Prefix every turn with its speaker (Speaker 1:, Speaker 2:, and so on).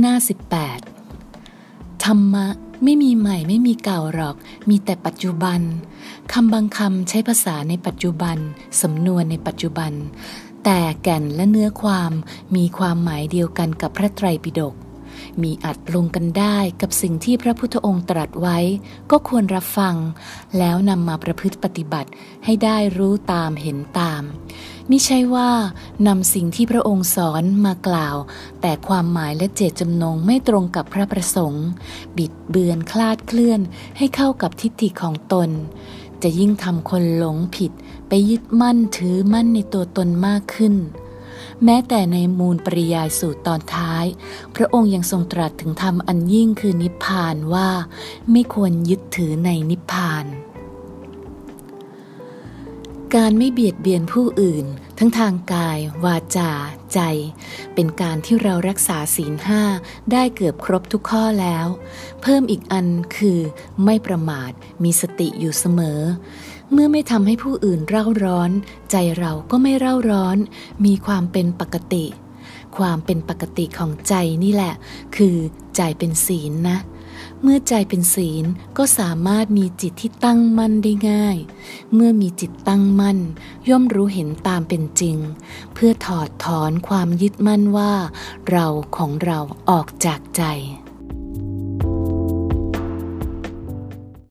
Speaker 1: หน้า 18 ธรรมะไม่มีใหม่ไม่มีเก่าหรอก มีแต่ปัจจุบันคำบางคำใช้ภาษาในปัจจุบัน สำนวนในปัจจุบัน แต่แก่นและเนื้อความมีความหมายเดียวกันกับพระไตรปิฎกมีอัดลงกันได้กับสิ่งที่พระพุทธองค์ตรัสไว้ ก็ควรรับฟัง แล้วนำมาประพฤติปฏิบัติให้ได้รู้ตามเห็นตาม มิใช่ว่านำสิ่งที่พระองค์สอนมากล่าว แต่ความหมายและเจตจำนงไม่ตรงกับพระประสงค์ บิดเบือนคลาดเคลื่อนให้เข้ากับทิฏฐิของตน จะยิ่งทำคนหลงผิด ไปยึดมั่นถือมั่นในตัวตนมากขึ้น แม้แต่ในมูลปริยายสูตรตอนท้าย พระองค์ยังทรงตรัสถึงธรรมอันยิ่งคือนิพพานว่า ไม่ควรยึดถือในนิพพาน การไม่เบียดเบียนผู้อื่น ทั้งทางกาย วาจา ใจ เป็นการที่เรารักษาศีลห้าได้เกือบครบทุกข้อแล้ว เพิ่มอีกอันคือไม่ประมาทมีสติอยู่เสมอ เมื่อไม่ทำให้ผู้อื่นเร่าร้อน ใจเราก็ไม่เร่าร้อน มีความเป็นปกติ ความเป็นปกติของใจนี่แหละ คือใจเป็นศีลนะ เมื่อใจเป็นศีลก็สามารถมีจิตที่ตั้งมั่นได้ง่าย เมื่อมีจิตตั้งมั่น ย่อมรู้เห็นตามเป็นจริง เพื่อถอดถอนความยึดมั่นว่า เราของเราออกจากใจ